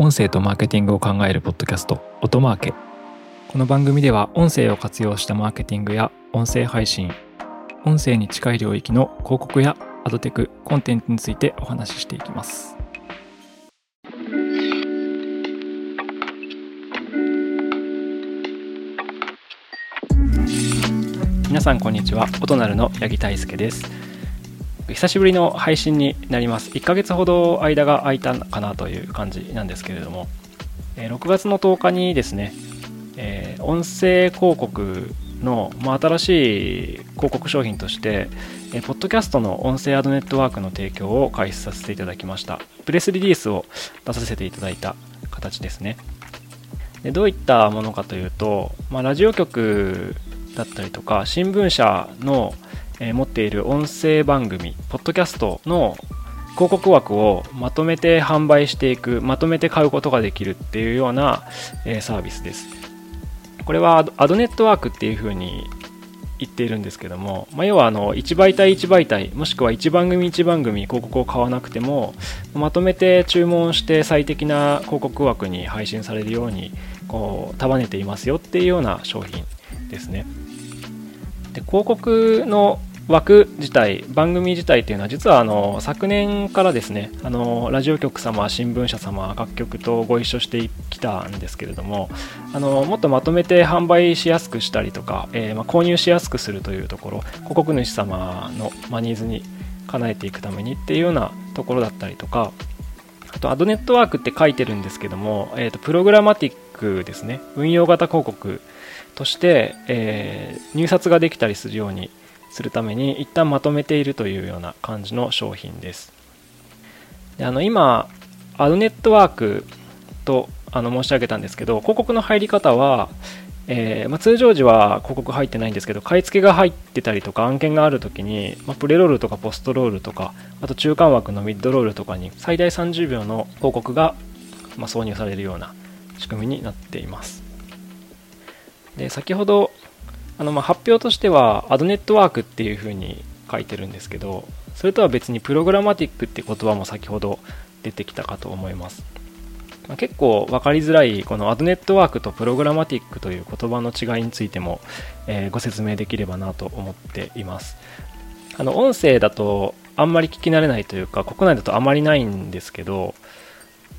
音声とマーケティングを考えるポッドキャスト音マーケ。この番組では音声を活用したマーケティングや音声配信音声に近い領域の広告やアドテクコンテンツについてお話ししていきます。皆さんこんにちは。音なるの八木大輔です。久しぶりの配信になります1ヶ月ほど間が空いたかなという感じなんですけれども6月の10日にですねえ音声広告の、まあ、新しい広告商品として、えポッドキャストの音声アドネットワークの提供を開始させていただきました。プレスリリースを出させていただいた形ですね。でどういったものかというと、まあ、ラジオ局だったりとか、新聞社の、え持っている音声番組、ポッドキャストの広告枠をまとめて販売していく、まとめて買うことができるっていうような、えサービスです。これはアドネットワークっていうふうに言っているんですけども、まあ、要はあの1媒体1媒体もしくは1番組1番組広告を買わなくてもまとめて注文して最適な広告枠に配信されるようにこう束ねていますよっていうような商品ですねで広告の枠自体番組自体っていうのは実はあの昨年からですねあのラジオ局様新聞社様各局とご一緒してきたんですけれどもあのもっとまとめて販売しやすくしたりとか、えー、ま、購入しやすくするというところ広告主様の、まあ、ニーズに叶えていくためにっていうようなところだったりとかあとアドネットワークって書いてるんですけども、えーと、プログラマティックですね。運用型広告として、えー、入札ができたりするようにするために一旦まとめているというような感じの商品です。であの今アドネットワークとあの申し上げたんですけど広告の入り方は、えー、まあ、通常時は広告入ってないんですけど買い付けが入ってたりとか案件がある時に、まあ、プレロールとかポストロールとかあと中間枠のミッドロールとかに最大30秒の広告が、ま、挿入されるような仕組みになっています。で先ほどあのま発表としてはアドネットワークっていうふうに書いてるんですけどそれとは別にプログラマティックって言葉も先ほど出てきたかと思います、まあ、結構分かりづらいこのアドネットワークとプログラマティックという言葉の違いについても、え、ご説明できればなと思っています。あの音声だとあんまり聞き慣れないというか国内だとあまりないんですけど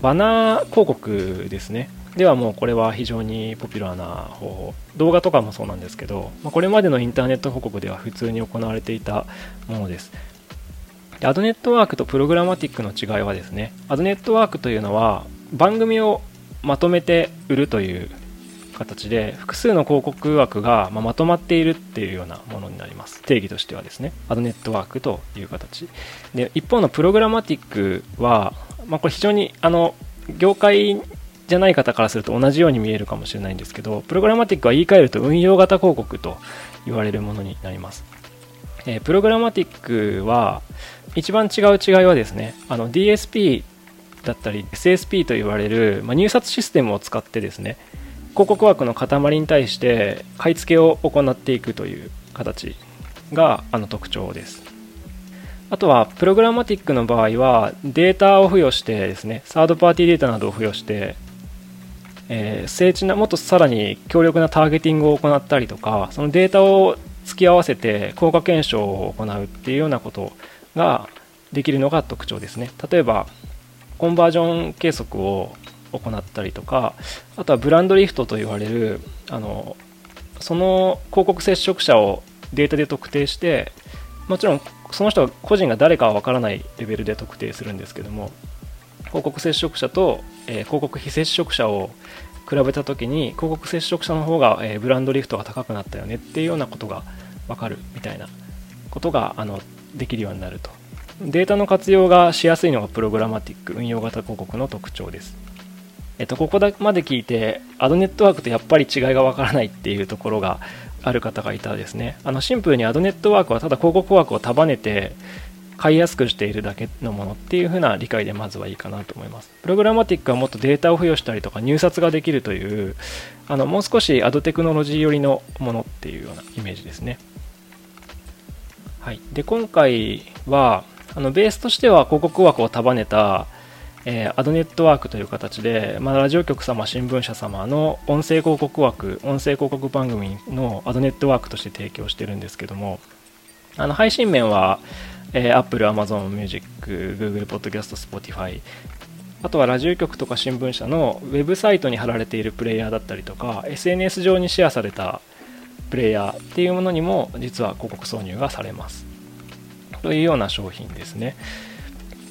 バナー広告ですね。ではもうこれは非常にポピュラーな方法。動画とかもそうなんですけど、まあ、これまでのインターネット報告では普通に行われていたものです。でアドネットワークとプログラマティックの違いはですねアドネットワークというのは番組をまとめて売るという形で複数の広告枠がままとまっているっていうようなものになります。定義としてはですね。アドネットワークという形。で一方のプログラマティックは、まあ、これ非常にあの業界じゃない方からすると同じように見えるかもしれないんですけど、プログラマティックは言い換えると運用型広告と言われるものになります。えー、プログラマティックは、一番違う違いはですね、あの DSP だったり SSP と言われる、まあ、入札システムを使ってですね、広告枠の塊に対して買い付けを行っていくという形があの特徴です。あとは、プログラマティックの場合は、データを付与してですね、サードパーティーデータなどを付与して、えー、精緻なもっとさらに強力なターゲティングを行ったりとかそのデータを突き合わせて効果検証を行うっていうようなことができるのが特徴ですね。例えばコンバージョン計測を行ったりとかあとはブランドリフトと言われるあのその広告接触者をデータで特定してもちろんその人が個人が誰かは分からないレベルで特定するんですけども広告接触者と、えー、広告非接触者を比べた時に広告接触者の方が、えー、ブランドリフトが高くなったよねっていうようなことが分かるみたいなことがあのできるようになると。データの活用がしやすいのがプログラマティック運用型広告の特徴です。えっと、ここまで聞いてアドネットワークとやっぱり違いがわからないっていうところがある方がいたらですね。あのシンプルにアドネットワークはただ広告枠を束ねて買いやすくしているだけのものっていう風な理解でまずはいいかなと思います。プログラマティックはもっとデータを付与したりとか入札ができるというあのもう少しアドテクノロジー寄りのものっていうようなイメージですね。はい、で今回はあのベースとしては広告枠を束ねた、えー、アドネットワークという形で、まあ、ラジオ局様、新聞社様の音声広告枠、音声広告番組のアドネットワークとして提供してるんですけども、あの配信面は、えー、Apple、Amazon Music、Google Podcast、Spotify、あとはラジオ局とか新聞社のウェブサイトに貼られているプレイヤーだったりとか、SNS 上にシェアされたプレイヤーっていうものにも実は広告挿入がされます。というような商品ですね。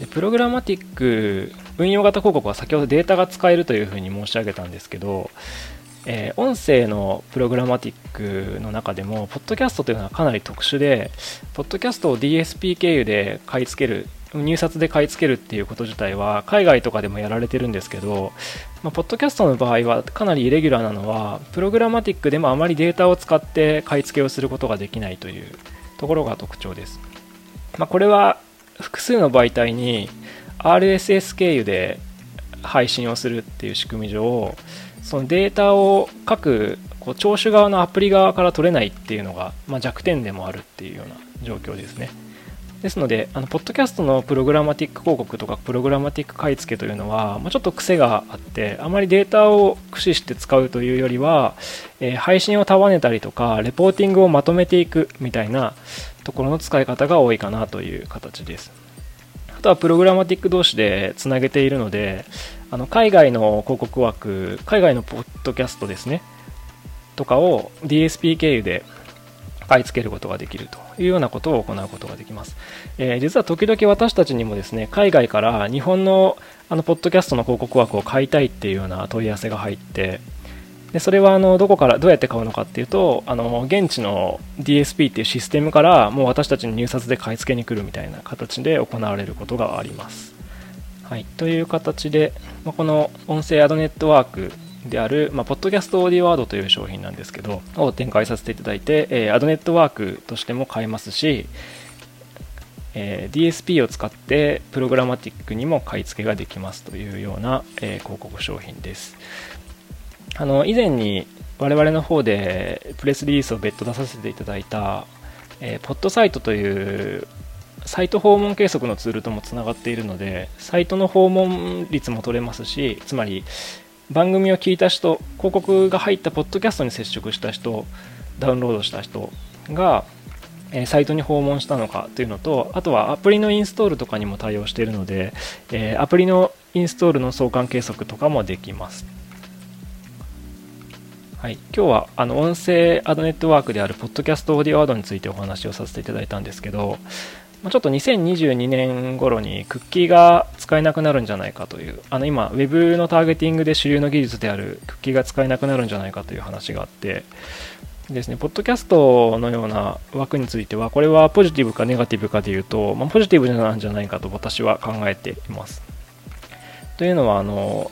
でプログラマティック運用型広告は先ほどデータが使えるというふうに申し上げたんですけど、えー、音声のプログラマティックの中でも、ポッドキャストというのはかなり特殊で、ポッドキャストを DSP 経由で買い付ける、入札で買い付けるっていうこと自体は、海外とかでもやられてるんですけど、まあ、ポッドキャストの場合はかなりイレギュラーなのは、プログラマティックでもあまりデータを使って買い付けをすることができないというところが特徴です。まあ、これは複数の媒体に RSS 経由で配信をするっていう仕組み上そのデータを各こう聴取側のアプリ側から取れないっていうのが、まあ、弱点でもあるっていうような状況ですね。ですのであのポッドキャストのプログラマティック広告とかプログラマティック買い付けというのは、まあ、ちょっと癖があってあまりデータを駆使して使うというよりは、えー、配信を束ねたりとかレポーティングをまとめていくみたいなところの使い方が多いかなという形です。あとはプログラマティック同士でつなげているのであの海外の広告枠海外のポッドキャストですねとかを DSP 経由で買い付けることができるというようなことを行うことができます、えー、実は時々私たちにもですね海外から日本のあのポッドキャストの広告枠を買いたいっていうような問い合わせが入ってでそれはあのどこからどうやって買うのかっていうとあの現地の DSP っていうシステムからもう私たちに入札で買い付けに来るみたいな形で行われることがあります。はい、という形で、まあ、この音声アドネットワークである、まあ、ポッドキャストオーディワードという商品なんですけど、を展開させていただいて、えー、アドネットワークとしても買えますし、えー、DSP を使ってプログラマティックにも買い付けができますというような、えー、広告商品です。あの以前に我々の方でプレスリリースを別途出させていただいた、えー、ポッドサイトというサイト訪問計測のツールともつながっているのでサイトの訪問率も取れますしつまり番組を聞いた人広告が入ったポッドキャストに接触した人ダウンロードした人が、え、サイトに訪問したのかというのとあとはアプリのインストールとかにも対応しているので、え、アプリのインストールの相関計測とかもできます。はい、今日はあの音声アドネットワークであるポッドキャストオーディオアドについてお話をさせていただいたんですけど、ちょっと2022年頃にクッキーが使えなくなるんじゃないかという、あの今、Web のターゲティングで主流の技術であるクッキーが使えなくなるんじゃないかという話があって、ですね、ポッドキャストのような枠については、これはポジティブかネガティブかでいうと、まあ、ポジティブなんじゃないかと私は考えています。というのは、あの、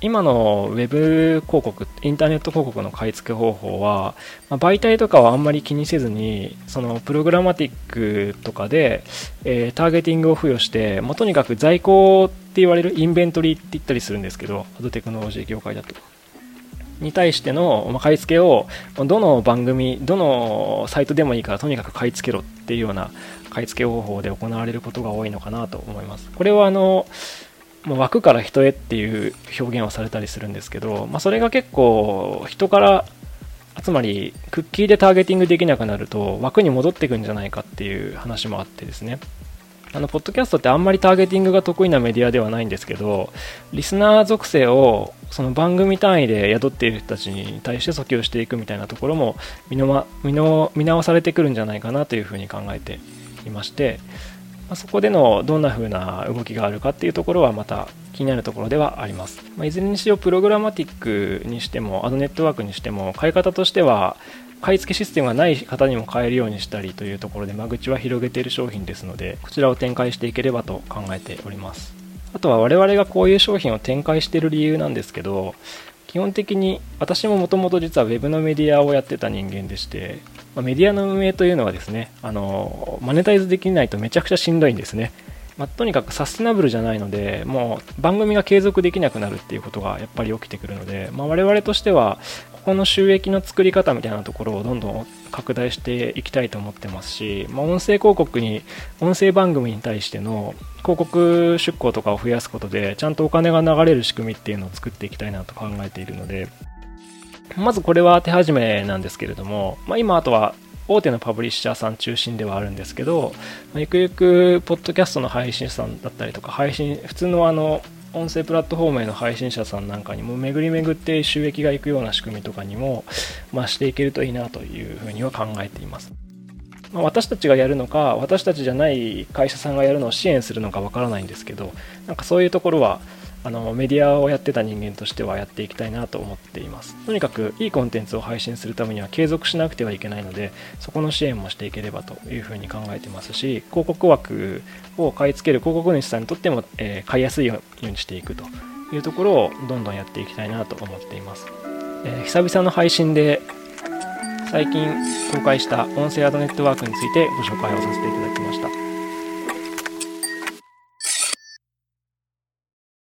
今のウェブ広告、インターネット広告の買い付け方法は、まあ、媒体とかはあんまり気にせずに、そのプログラマティックとかで、えー、ターゲティングを付与して、まあ、とにかく在庫って言われるインベントリーって言ったりするんですけど、アドテクノロジー業界だと。に対しての、ま買い付けを、どの番組、どのサイトでもいいから、とにかく買い付けろっていうような買い付け方法で行われることが多いのかなと思います。これはあの、まあ、枠から人へっていう表現をされたりするんですけど、まあ、それが結構人からつまりクッキーでターゲティングできなくなると枠に戻っていくんじゃないかっていう話もあってですね。あのポッドキャストってあんまりターゲティングが得意なメディアではないんですけどリスナー属性をその番組単位で宿っている人たちに対して訴求していくみたいなところも見の、見の見直されてくるんじゃないかなというふうに考えていましてまあ、そこでのどんな風な動きがあるかっていうところはまた気になるところではあります。まあ、いずれにしろプログラマティックにしてもアドネットワークにしても買い方としては買い付けシステムがない方にも買えるようにしたりというところで間口は広げている商品ですのでこちらを展開していければと考えておりますあとは我々がこういう商品を展開している理由なんですけど基本的に私ももともと実は Web のメディアをやってた人間でしてまメディアの運営というのはですねあのマネタイズできないとめちゃくちゃしんどいんですね、まあ、とにかくサステナブルじゃないのでもう番組が継続できなくなるっていうことがやっぱり起きてくるので、まあ、我々としてはここの収益の作り方みたいなところをどんどん拡大していきたいと思ってますし、まあ、音声広告に音声番組に対しての広告出稿とかを増やすことでちゃんとお金が流れる仕組みっていうのを作っていきたいなと考えているので。まずこれは手始めなんですけれども、まあ、今あとは大手のパブリッシャーさん中心ではあるんですけど、まあ、ゆくゆくポッドキャストの配信者さんだったりとか配信普通のあの音声プラットフォームへの配信者さんなんかにも巡り巡って収益がいくような仕組みとかにも、まあ、していけるといいなというふうには考えています。まあ、私たちがやるのか私たちじゃない会社さんがやるのを支援するのかわからないんですけどなんかそういうところはあのメディアをやってた人間としてはやっていきたいなと思っています。とにかくいいコンテンツを配信するためには継続しなくてはいけないのでそこの支援もしていければというふうに考えてますし広告枠を買い付ける広告主さんにとっても、えー、買いやすいようにしていくというところをどんどんやっていきたいなと思っています、えー、久々の配信で最近公開した音声アドネットワークについてご紹介をさせていただきました。